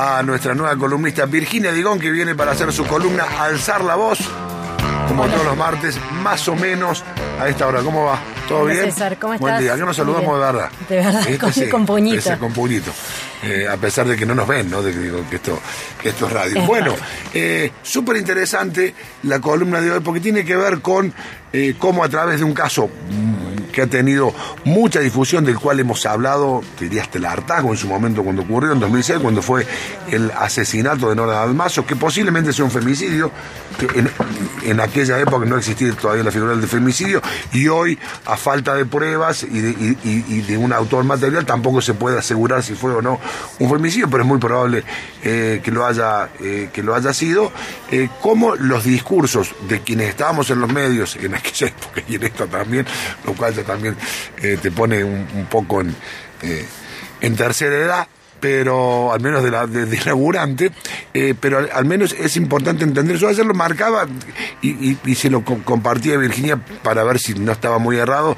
a nuestra nueva columnista Virginia Digón, que viene para hacer su columna Alzar la Voz, como todos los martes, más o menos a esta hora. ¿Cómo va? ¿Todo bien? César, ¿cómo Buen estás? día, que nos saludamos de verdad. De verdad, con- con puñito. ese, con puñito. Eh, a pesar de que no nos ven, ¿no? De que digo que esto, que esto es radio. Es bueno, eh, súper interesante la columna de hoy porque tiene que ver con eh, cómo a través de un caso que ha tenido mucha difusión, del cual hemos hablado, te diría hasta el hartazgo en su momento cuando ocurrió, en 2006, cuando fue el asesinato de Nora Dalmazo, que posiblemente sea un femicidio, que en, aquella época no existía todavía la figura del femicidio, y hoy, a falta de pruebas y de, un autor material, tampoco se puede asegurar si fue o no un femicidio, pero es muy probable eh, que, lo haya, eh, que lo haya sido, eh, como los discursos de quienes estábamos en los medios en aquella época y en esto también, lo cual ya también eh, te pone un, poco en, eh, en tercera edad, pero al menos de, la, de, de eh, pero al, menos es importante entender. Yo ayer lo marcaba y, y- se lo co- compartía Virginia para ver si no estaba muy errado.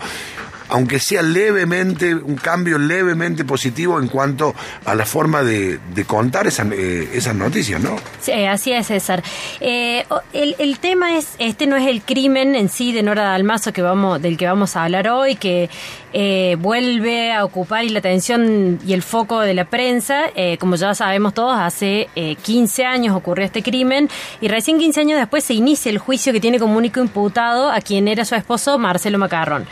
Aunque sea levemente, un cambio levemente positivo en cuanto a la forma de, de contar esa- eh, esas noticias, ¿no? Sí, así es, César. Eh, el, el tema es, este no es el crimen en sí de Nora Dalmazo que vamos, del que vamos a hablar hoy, que eh, vuelve a ocupar la atención y el foco de la prensa. Eh, como ya sabemos todos, hace eh, 15 años ocurrió este crimen y recién 15 años después se inicia el juicio que tiene como único imputado a quien era su esposo, Marcelo Macarrón.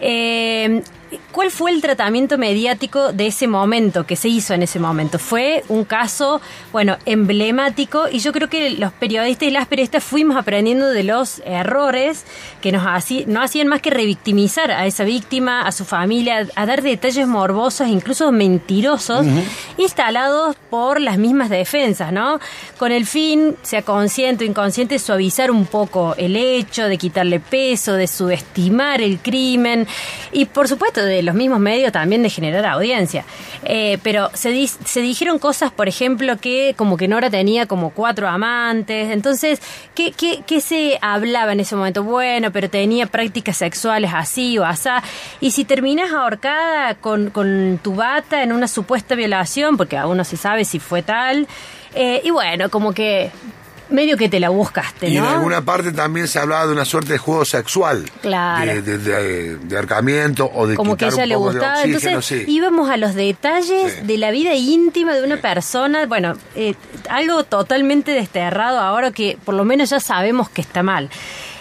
Eh, ¿Cuál fue el tratamiento mediático de ese momento, que se hizo en ese momento? Fue un caso, bueno, emblemático y yo creo que los periodistas y las periodistas fuimos aprendiendo de los errores que nos hacían, no hacían más que revictimizar a esa víctima, a su familia, a dar detalles morbosos, incluso mentirosos, instalados por las mismas defensas, ¿no? Con el fin, sea consciente o inconsciente, suavizar un poco el hecho, de quitarle peso, de subestimar el crimen y, por supuesto, de los mismos medios también de generar audiencia. Eh, pero se, di- se dijeron cosas, por ejemplo, que como que Nora tenía como cuatro amantes. Entonces, ¿qué, qué, qué se hablaba en ese momento? Bueno, pero tenía prácticas sexuales así o asá. Y si terminas ahorcada con, con tu bata en una supuesta violación, porque aún no se sabe si fue tal, eh, y bueno, como que medio que te la buscaste, Y ¿no? en alguna parte también se hablaba de una suerte de juego sexual. Claro. De, de, de- de ahorcamiento o de como que a ella le gustaba. oxígeno, Entonces sí. íbamos a los detalles Sí. de la vida íntima de una persona. Bueno, eh, algo totalmente desterrado ahora que por lo menos ya sabemos que está mal.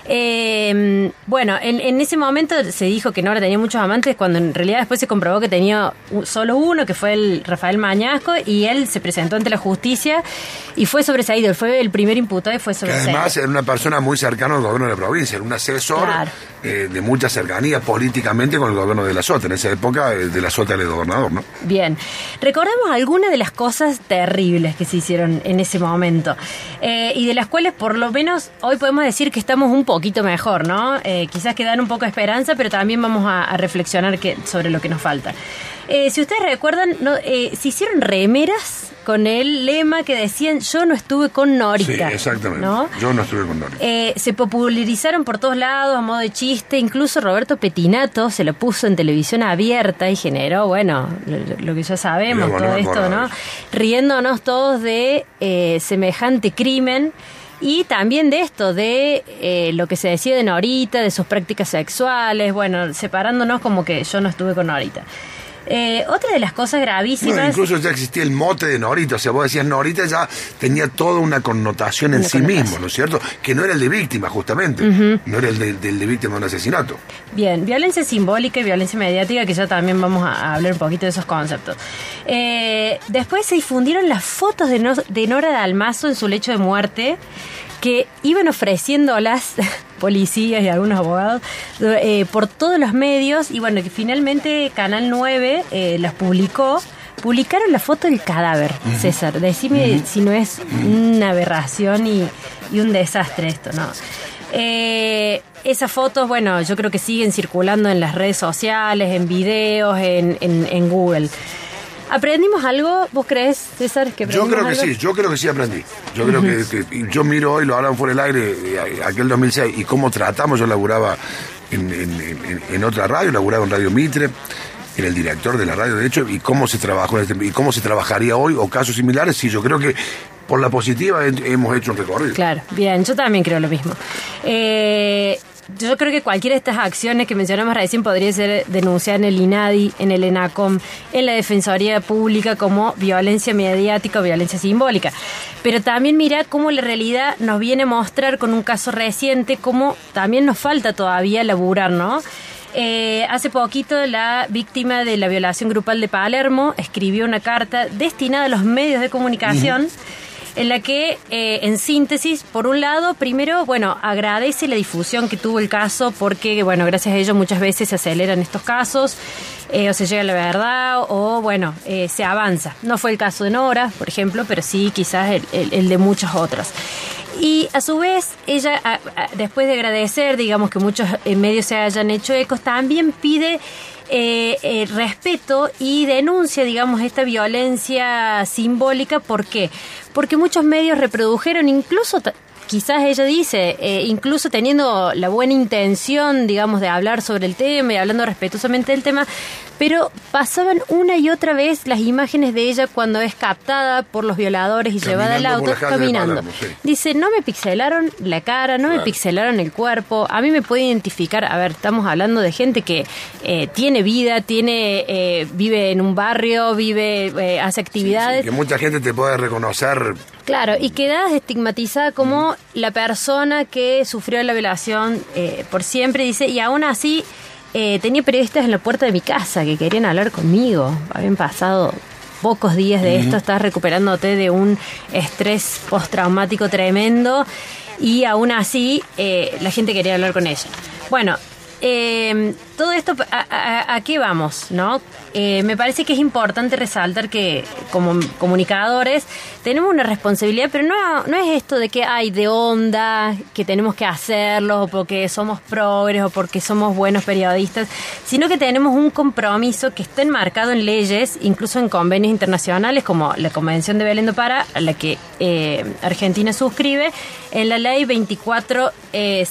Eh, bueno, en, en ese momento se dijo que Nora tenía muchos amantes, cuando en realidad después se comprobó que tenía solo uno, que fue el Rafael Mañasco, y él se presentó ante la justicia y fue sobreseído. Él fue el primer imputado y fue Que sobreseído. además era una persona muy cercana al gobierno de la provincia, era un asesor Claro. eh, de mucha cercanía políticamente con el gobierno de la Sota. En esa época eh, de la Sota era el gobernador, ¿no? Bien, recordamos algunas de las cosas terribles que se hicieron en ese momento eh, y de las cuales por lo menos hoy podemos decir que estamos un poquito mejor, ¿no? Eh, quizás que dan un poco de esperanza, pero también vamos a, a reflexionar que, sobre lo que nos falta. Eh, si ustedes recuerdan, no, eh, se hicieron remeras con el lema que decían yo no estuve con Norita. Sí, exactamente. ¿no? Yo no estuve con Nori. Eh, se popularizaron por todos lados a modo de chiste, incluso Roberto Petinato se lo puso en televisión abierta y generó, bueno, lo, lo que ya sabemos, todo esto, ¿no? Riéndonos todos de eh, semejante crimen y también de esto, de eh, lo que se decía de Norita, de sus prácticas sexuales, bueno, separándonos como que yo no estuve con Norita. Eh, otra de las cosas gravísimas... Incluso ya existía el mote de Norita, o sea, vos decías Norita ya tenía toda una connotación en Una sí connotación. mismo, ¿no es cierto? Que no era el de víctima, justamente, no era el de, del de víctima de un asesinato. Bien, violencia simbólica y violencia mediática, que ya también vamos a a hablar un poquito de esos conceptos. Eh, después se difundieron las fotos de, No- de Nora Dalmazo en su lecho de muerte, que iban ofreciendo las policías y algunos abogados eh, por todos los medios, y bueno, que finalmente Canal 9 eh, las publicó. Publicaron la foto del cadáver, César. Decime si no es una aberración y, y un desastre esto, ¿no? Eh, esas fotos, bueno, yo creo que siguen circulando en las redes sociales, en videos, en, en, en Google. ¿Aprendimos algo? ¿Vos crees, César, que Yo creo que algo? sí, yo creo que sí aprendí. Yo creo que, que- yo miro hoy, lo hablan fuera del aire, eh, aquel 2006, y cómo tratamos, yo laburaba en, en- en- en otra radio, laburaba en Radio Mitre, era el director de la radio, de hecho, y cómo se trabajó este, y cómo se trabajaría hoy o casos similares, sí, yo creo que por la positiva hemos hecho un recorrido. Claro, bien, yo también creo lo mismo. Eh, yo creo que cualquiera de estas acciones que mencionamos recién podría ser denunciada en el INADI, en el ENACOM, en la Defensoría Pública como violencia mediática o violencia simbólica. Pero también mira cómo la realidad nos viene a mostrar con un caso reciente cómo también nos falta todavía laburar, ¿no? Eh, hace poquito la víctima de la violación grupal de Palermo escribió una carta destinada a los medios de comunicación en la que, eh, en síntesis, por un lado, primero, bueno, agradece la difusión que tuvo el caso porque, bueno, gracias a ello muchas veces se aceleran estos casos eh, o se llega a la verdad o, bueno, eh, se avanza. No fue el caso de Nora, por ejemplo, pero sí quizás el, de muchas otras. Y a su vez, ella, después de agradecer, digamos, que muchos medios se hayan hecho ecos, también pide eh, eh, respeto y denuncia, digamos, esta violencia simbólica. ¿Por qué? Porque muchos medios reprodujeron incluso quizás ella dice, eh, incluso teniendo la buena intención, digamos, de hablar sobre el tema y hablando respetuosamente del tema, pero pasaban una y otra vez las imágenes de ella cuando es captada por los violadores y llevada al auto caminando. Dice, no me pixelaron la cara, no me pixelaron el cuerpo, a mí me puede identificar, a ver, estamos hablando de gente que eh, tiene vida, tiene eh, vive en un barrio, vive, hace actividades. que mucha gente te puede reconocer Claro, y quedas estigmatizada como la persona que sufrió la violación eh, por siempre, dice, y aún así eh, tenía periodistas en la puerta de mi casa que querían hablar conmigo. Habían pasado pocos días de esto, estás recuperándote de un estrés postraumático tremendo y aún así eh, la gente quería hablar con ella. Bueno, todo esto, a, qué vamos? ¿no? Eh, me parece que es importante resaltar que como comunicadores tenemos una responsabilidad, pero no, no es esto de que hay de onda, que tenemos que hacerlo, o porque somos progres, o porque somos buenos periodistas, sino que tenemos un compromiso que está enmarcado en leyes, incluso en convenios internacionales, como la Convención de Belén do Pará, a la que eh, Argentina suscribe, en la ley 24, eh,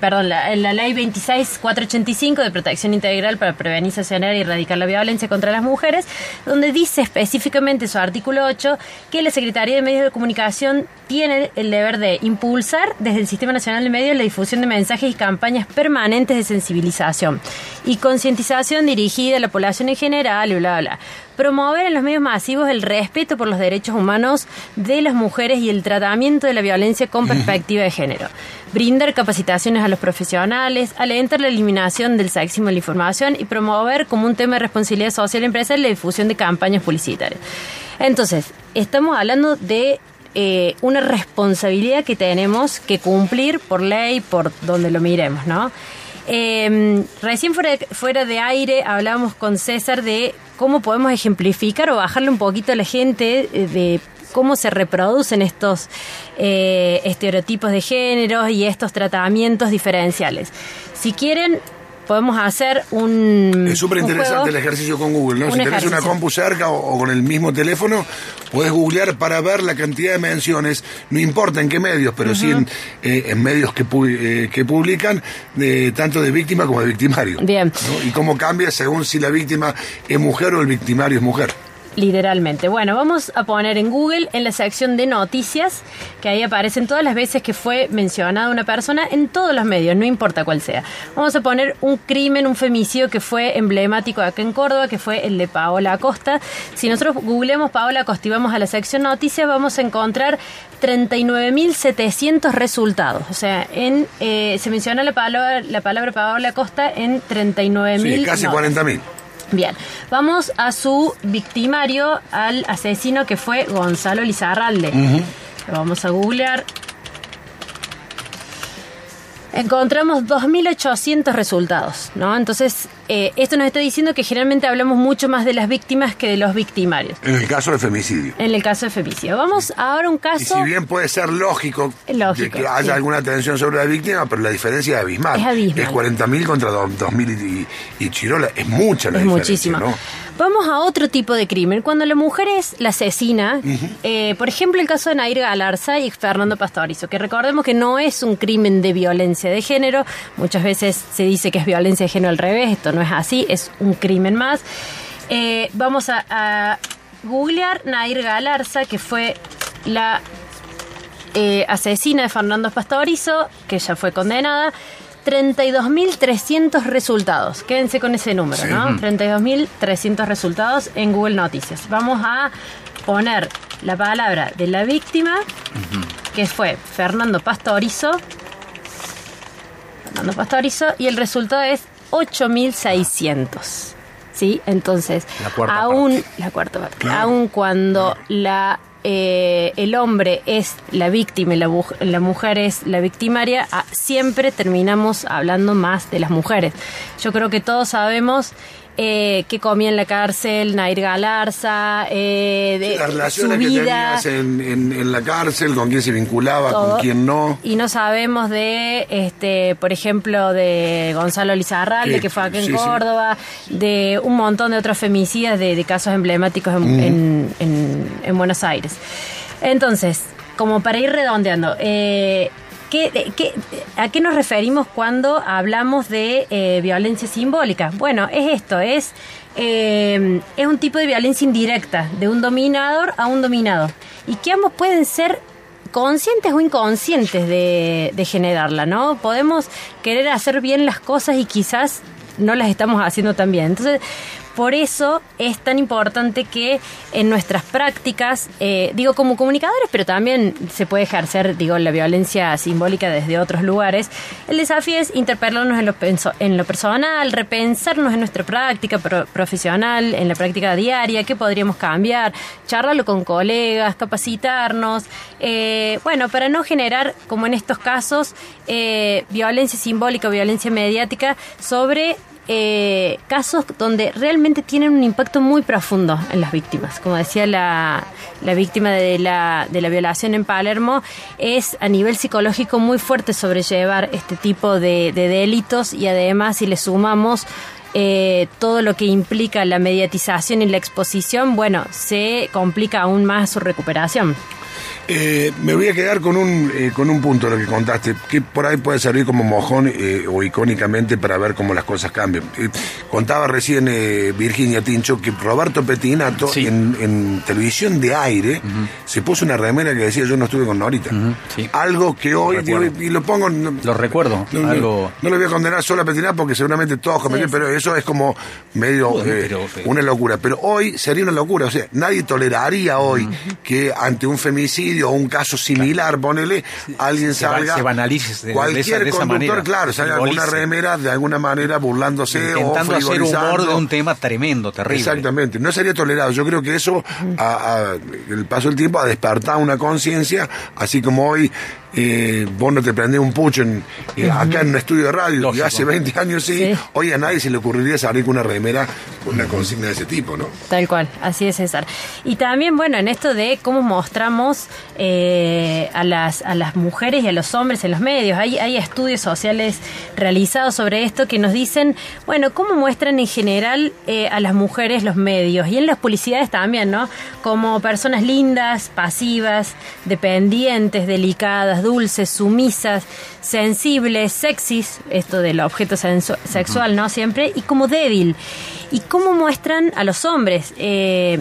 perdón, en la ley 26 485 de Protección Integral para Prevenir, y Erradicar la Violencia contra las Mujeres, donde dice específicamente su artículo 8 que la Secretaría de Medios de Comunicación tiene el deber de impulsar desde el Sistema Nacional de Medios la difusión de mensajes y campañas permanentes de sensibilización y concientización dirigida a la población en general y bla, bla. Promover en los medios masivos el respeto por los derechos humanos de las mujeres y el tratamiento de la violencia con perspectiva de género. Brindar capacitaciones a los profesionales, alentar la eliminación del sexismo en la información y promover como un tema de responsabilidad social empresarial la difusión de campañas publicitarias. Entonces, estamos hablando de eh, una responsabilidad que tenemos que cumplir por ley, por donde lo miremos, ¿no? Eh, recién fuera de, aire hablamos con César de cómo podemos ejemplificar o bajarle un poquito a la gente eh, de cómo se reproducen estos eh, estereotipos de género y estos tratamientos diferenciales. Si quieren, podemos hacer un. Es súper interesante el ejercicio con Google, ¿no? si tenés una compu cerca o, con el mismo teléfono, puedes googlear para ver la cantidad de menciones, no importa en qué medios, pero sí en, eh, medios que, eh, que publican, de, tanto de víctima como de victimario. Bien. Y cómo cambia según si la víctima es mujer o el victimario es mujer. Literalmente. Bueno, vamos a poner en Google, en la sección de noticias, que ahí aparecen todas las veces que fue mencionada una persona en todos los medios, no importa cuál sea. Vamos a poner un crimen, un femicidio que fue emblemático acá en Córdoba, que fue el de Paola Acosta. Si nosotros googleamos Paola Acosta y vamos a la sección noticias, vamos a encontrar 39.700 resultados. O sea, en, eh, se menciona la palabra, la palabra Paola Acosta en 39.000. Sí, casi 40.000. Bien, vamos a su victimario, al asesino que fue Gonzalo Lizarralde. Lo vamos a googlear encontramos 2.800 resultados, ¿no? Entonces, eh, esto nos está diciendo que generalmente hablamos mucho más de las víctimas que de los victimarios. En el caso de femicidio. En el caso de femicidio. Vamos ahora a un caso... Y si bien puede ser lógico, que haya alguna atención sobre la víctima, pero la diferencia es abismal. Es abismal. Es 40.000 contra 2.000 y, y, Chirola. Es mucha la es diferencia, muchísima. ¿no? Vamos a otro tipo de crimen. Cuando la mujer es la asesina, eh, por ejemplo, el caso de Nair Galarza y Fernando Pastorizo, que recordemos que no es un crimen de violencia de género, muchas veces se dice que es violencia de género al revés, esto no es así, es un crimen más. Eh, vamos a, a googlear Nair Galarza, que fue la eh, asesina de Fernando Pastorizo, que ya fue condenada. 32.300 resultados. Quédense con ese número, ¿no? 32.300 resultados en Google Noticias. Vamos a poner la palabra de la víctima, que fue Fernando Pastorizo. Fernando Pastorizo, y el resultado es 8.600. ¿Sí? Entonces, La aún, parte. la cuarta parte, aún cuando la eh, el hombre es la víctima y la, la mujer es la victimaria, ah, siempre terminamos hablando más de las mujeres. Yo creo que todos sabemos eh, qué comía en la cárcel Nair Galarza, eh, de Las su relaciones que vida, tenías en, en- en la cárcel, con quién se vinculaba, todo. con quién no. Y no sabemos de, este, por ejemplo, de Gonzalo Lizarralde, que fue acá en sí, sí. Córdoba, de un montón de otros femicidas de, de casos emblemáticos en- en Buenos Aires. Entonces, como para ir redondeando, eh, ¿qué- de- qué- ¿a qué nos referimos cuando hablamos de eh, violencia simbólica? Bueno, es esto, es, eh, es un tipo de violencia indirecta, de un dominador a un dominado. Y que ambos pueden ser conscientes o inconscientes de, de generarla, ¿no? Podemos querer hacer bien las cosas y quizás no las estamos haciendo tan bien. Entonces, por eso es tan importante que en nuestras prácticas, eh, digo como comunicadores, pero también se puede ejercer, digo, la violencia simbólica desde otros lugares. El desafío es interpelarnos en lo, personal, repensarnos en nuestra práctica pro- profesional, en la práctica diaria, qué podríamos cambiar, charlarlo con colegas, capacitarnos. eh, bueno, para no generar, como en estos casos, eh, violencia simbólica o violencia mediática sobre eh, casos donde realmente tienen un impacto muy profundo en las víctimas. Como decía la, la víctima de la, de la violación en Palermo, es a nivel psicológico muy fuerte sobrellevar este tipo de, de delitos y además si le sumamos eh, todo lo que implica la mediatización y la exposición, bueno, se complica aún más su recuperación. Eh, me voy a quedar con un, eh, con un punto de lo que contaste, que por ahí puede servir como mojón eh, o icónicamente para ver cómo las cosas cambian. Contaba recién Virginia Tincho que Roberto Petinato Sí. en, en televisión de aire se puso una remera que decía yo no estuve con Norita. sí. Algo que hoy, digo, y lo pongo... no- Lo recuerdo, no, algo... no lo voy a condenar solo a Petinato porque seguramente todos Sí, sí. pero eso es como medio Bueno, pero- pero- una locura. Pero hoy sería una locura, o sea, nadie toleraría hoy que ante un femicidio o un caso similar, ponele, alguien salga. se banalice de- de cualquier esa- de esa conductor, manera, claro, salga con una frivolice. remera de alguna manera burlándose Intentando o hacer humor de un tema tremendo, terrible. Exactamente, no sería tolerado. Yo creo que eso, a- a- el paso del tiempo, ha despertado una conciencia, así como hoy eh, vos no te prendés un pucho en, eh, acá en un estudio de radio, Lógico. hace 20 años sí, Sí. hoy a nadie se le ocurriría salir con una remera con una consigna de ese tipo, ¿no? Tal cual, así es César. Y también, bueno, en esto de cómo mostramos eh, a, las, a las mujeres y a los hombres en los medios. Hay, hay estudios sociales realizados sobre esto que nos dicen, bueno, cómo muestran en general eh, a las mujeres los medios y en las publicidades también, ¿no? Como personas lindas, pasivas, dependientes, delicadas, dulces, sumisas, sensibles, sexys, esto del objeto sexual, ¿no? Siempre, y como débil. ¿Y cómo muestran a los hombres? Eh,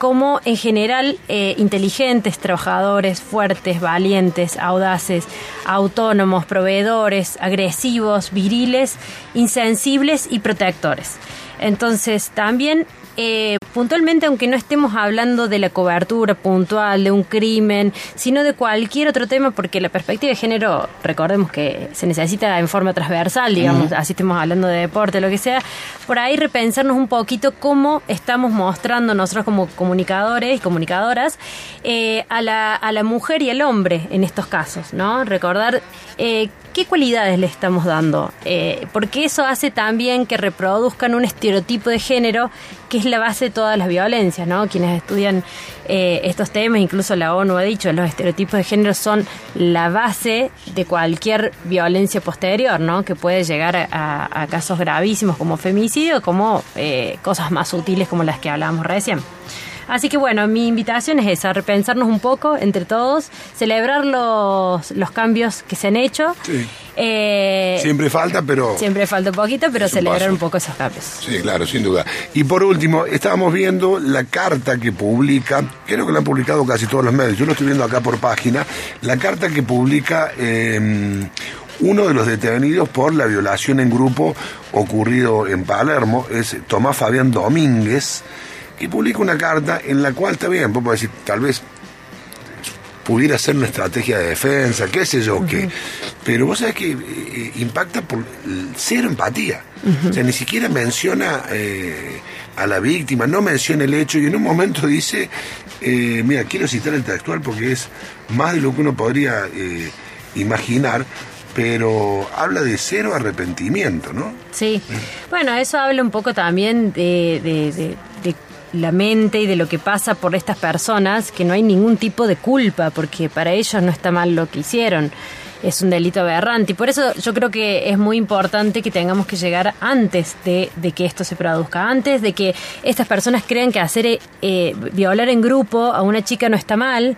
como en general eh, inteligentes, trabajadores, fuertes, valientes, audaces, autónomos, proveedores, agresivos, viriles, insensibles y protectores. Entonces, también eh, puntualmente, aunque no estemos hablando de la cobertura puntual de un crimen, sino de cualquier otro tema, porque la perspectiva de género, recordemos que se necesita en forma transversal, digamos, así estemos hablando de deporte, lo que sea, por ahí repensarnos un poquito cómo estamos mostrando nosotros como comunicadores y comunicadoras eh, a, la, a la mujer y al hombre en estos casos, ¿no? Recordar eh, qué cualidades le estamos dando, eh, porque eso hace también que reproduzcan un estereotipo de género que es la base de todas las violencias, ¿no? Quienes estudian eh, estos temas, incluso la ONU ha dicho, los estereotipos de género son la base de cualquier violencia posterior, ¿no? Que puede llegar a, casos gravísimos como femicidio, como eh, cosas más sutiles como las que hablábamos recién. Así que bueno, mi invitación es esa, repensarnos un poco entre todos, celebrar los, los cambios que se han hecho. Sí. Eh, Siempre falta, pero... siempre falta un poquito, pero un celebrar paso. un poco esos cambios. Sí, claro, sin duda. Y por último, estábamos viendo la carta que publica, creo que la han publicado casi todos los medios, yo lo estoy viendo acá por página, la carta que publica eh, uno de los detenidos por la violación en grupo ocurrido en Palermo, es Tomás Fabián Domínguez, que publica una carta en la cual está bien, vos podés decir, tal vez pudiera ser una estrategia de defensa, qué sé yo qué. Pero vos sabés que eh, impacta por cero empatía. O sea, ni siquiera menciona eh, a la víctima, no menciona el hecho y en un momento dice, eh, mira, quiero citar el textual porque es más de lo que uno podría eh, imaginar, pero habla de cero arrepentimiento, ¿no? Sí. Bueno, eso habla un poco también de, de- de- de la mente y de lo que pasa por estas personas, que no hay ningún tipo de culpa, porque para ellos no está mal lo que hicieron. Es un delito aberrante. Y por eso yo creo que es muy importante que tengamos que llegar antes de, de que esto se produzca, antes de que estas personas crean que hacer eh, eh, violar en grupo a una chica no está mal.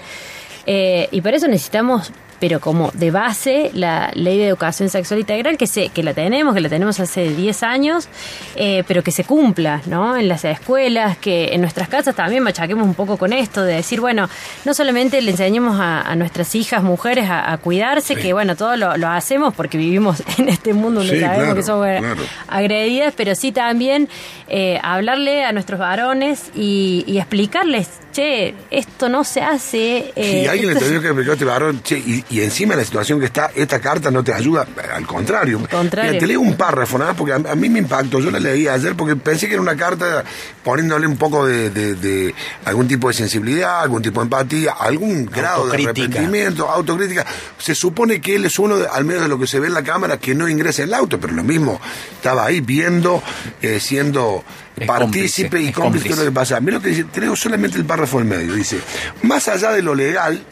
Eh, y para eso necesitamos, pero como de base, la ley de educación sexual integral, que, se, que la tenemos, que la tenemos hace 10 años, eh, pero que se cumpla, ¿no? En las escuelas, que en nuestras casas también machaquemos un poco con esto, de decir, bueno, no solamente le enseñemos a, a nuestras hijas, mujeres, a, a cuidarse, que bueno, todo lo, lo hacemos porque vivimos en este mundo donde Sí, sabemos claro, que somos claro. agredidas, pero sí también eh, hablarle a nuestros varones y, y explicarles, che, esto no se hace. eh, y alguien le tenía que explicar a este varón, che, y, y encima en la situación que está, esta carta no te ayuda, al contrario. contrario. Mira, te leo un párrafo, nada, porque a, a mí me impactó, yo la leí ayer porque pensé que era una carta poniéndole un poco de, de- de algún tipo de sensibilidad, algún tipo de empatía, algún grado de arrepentimiento, autocrítica. Se supone que él es uno, de- al menos de lo que se ve en la cámara, que no ingresa en el auto, pero lo mismo, estaba ahí viendo, eh, siendo Es partícipe cómplice, y cómplice de lo que pasa. Mira lo que dice, te leo solamente el párrafo del medio. Dice, más allá de lo legal,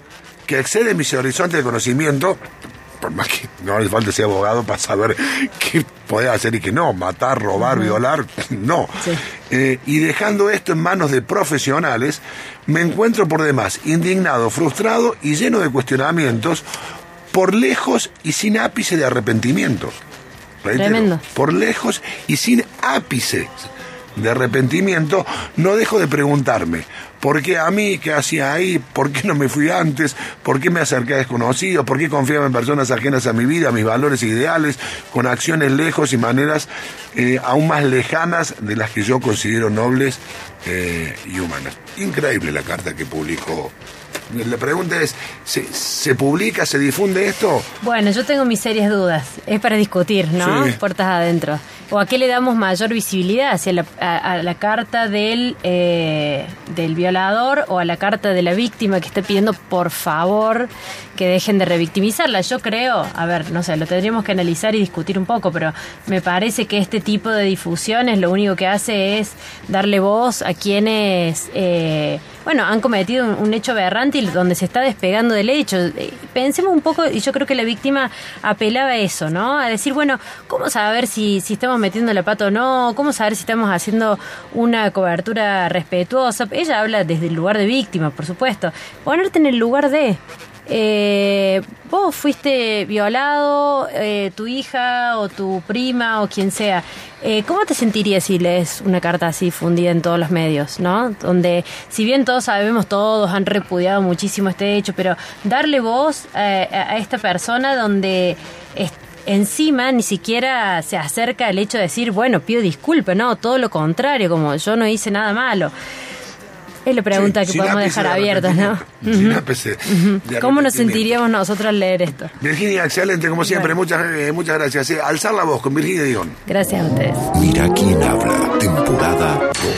que excede mis horizontes de conocimiento, por más que no hace falta ser abogado para saber qué puede hacer y qué no, matar, robar, violar, no. Sí. Eh, y dejando esto en manos de profesionales, me encuentro por demás indignado, frustrado y lleno de cuestionamientos, por lejos y sin ápice de arrepentimiento. Reitero, Tremendo. por lejos y sin ápice de arrepentimiento, no dejo de preguntarme, ¿por qué a mí? ¿Qué hacía ahí? ¿Por qué no me fui antes? ¿Por qué me acerqué a desconocidos? ¿Por qué confiaba en personas ajenas a mi vida, a mis valores e ideales, con acciones lejos y maneras eh, aún más lejanas de las que yo considero nobles eh, y humanas? Increíble la carta que publicó. La pregunta es, ¿se, se publica, se difunde esto? Bueno, yo tengo mis serias dudas. Es para discutir, ¿no? Sí. Puertas adentro. ¿O a qué le damos mayor visibilidad? ¿Hacia la, a, a la carta del, eh, del violador o a la carta de la víctima que está pidiendo por favor que dejen de revictimizarla? Yo creo, a ver, no sé, lo tendríamos que analizar y discutir un poco, pero me parece que este tipo de difusiones lo único que hace es darle voz a quienes... eh, bueno, han cometido un, hecho aberrante donde se está despegando del hecho. Eh, Pensemos un poco, y yo creo que la víctima apelaba a eso, ¿no? A decir, bueno, ¿cómo saber si, si estamos metiendo la pata o no? ¿Cómo saber si estamos haciendo una cobertura respetuosa? Ella habla desde el lugar de víctima, por supuesto. Ponerte en el lugar de... Eh, vos fuiste violado, eh, tu hija o tu prima o quien sea. Eh, ¿Cómo te sentirías si lees una carta así difundida en todos los medios, no? Donde, si bien todos sabemos, todos han repudiado muchísimo este hecho, pero darle voz eh, a, esta persona donde encima ni siquiera se acerca el hecho de decir, bueno, pido disculpas, no, todo lo contrario, como yo no hice nada malo. Es la pregunta Sí, que podemos dejar de abierta, ¿no? Sin ápice ¿Cómo nos sentiríamos nosotros al leer esto? Virginia, excelente, como siempre, Bueno. muchas, eh, muchas gracias. Eh, alzar la voz con Virginia Dion. Gracias a ustedes. Mira quién habla, temporada 2.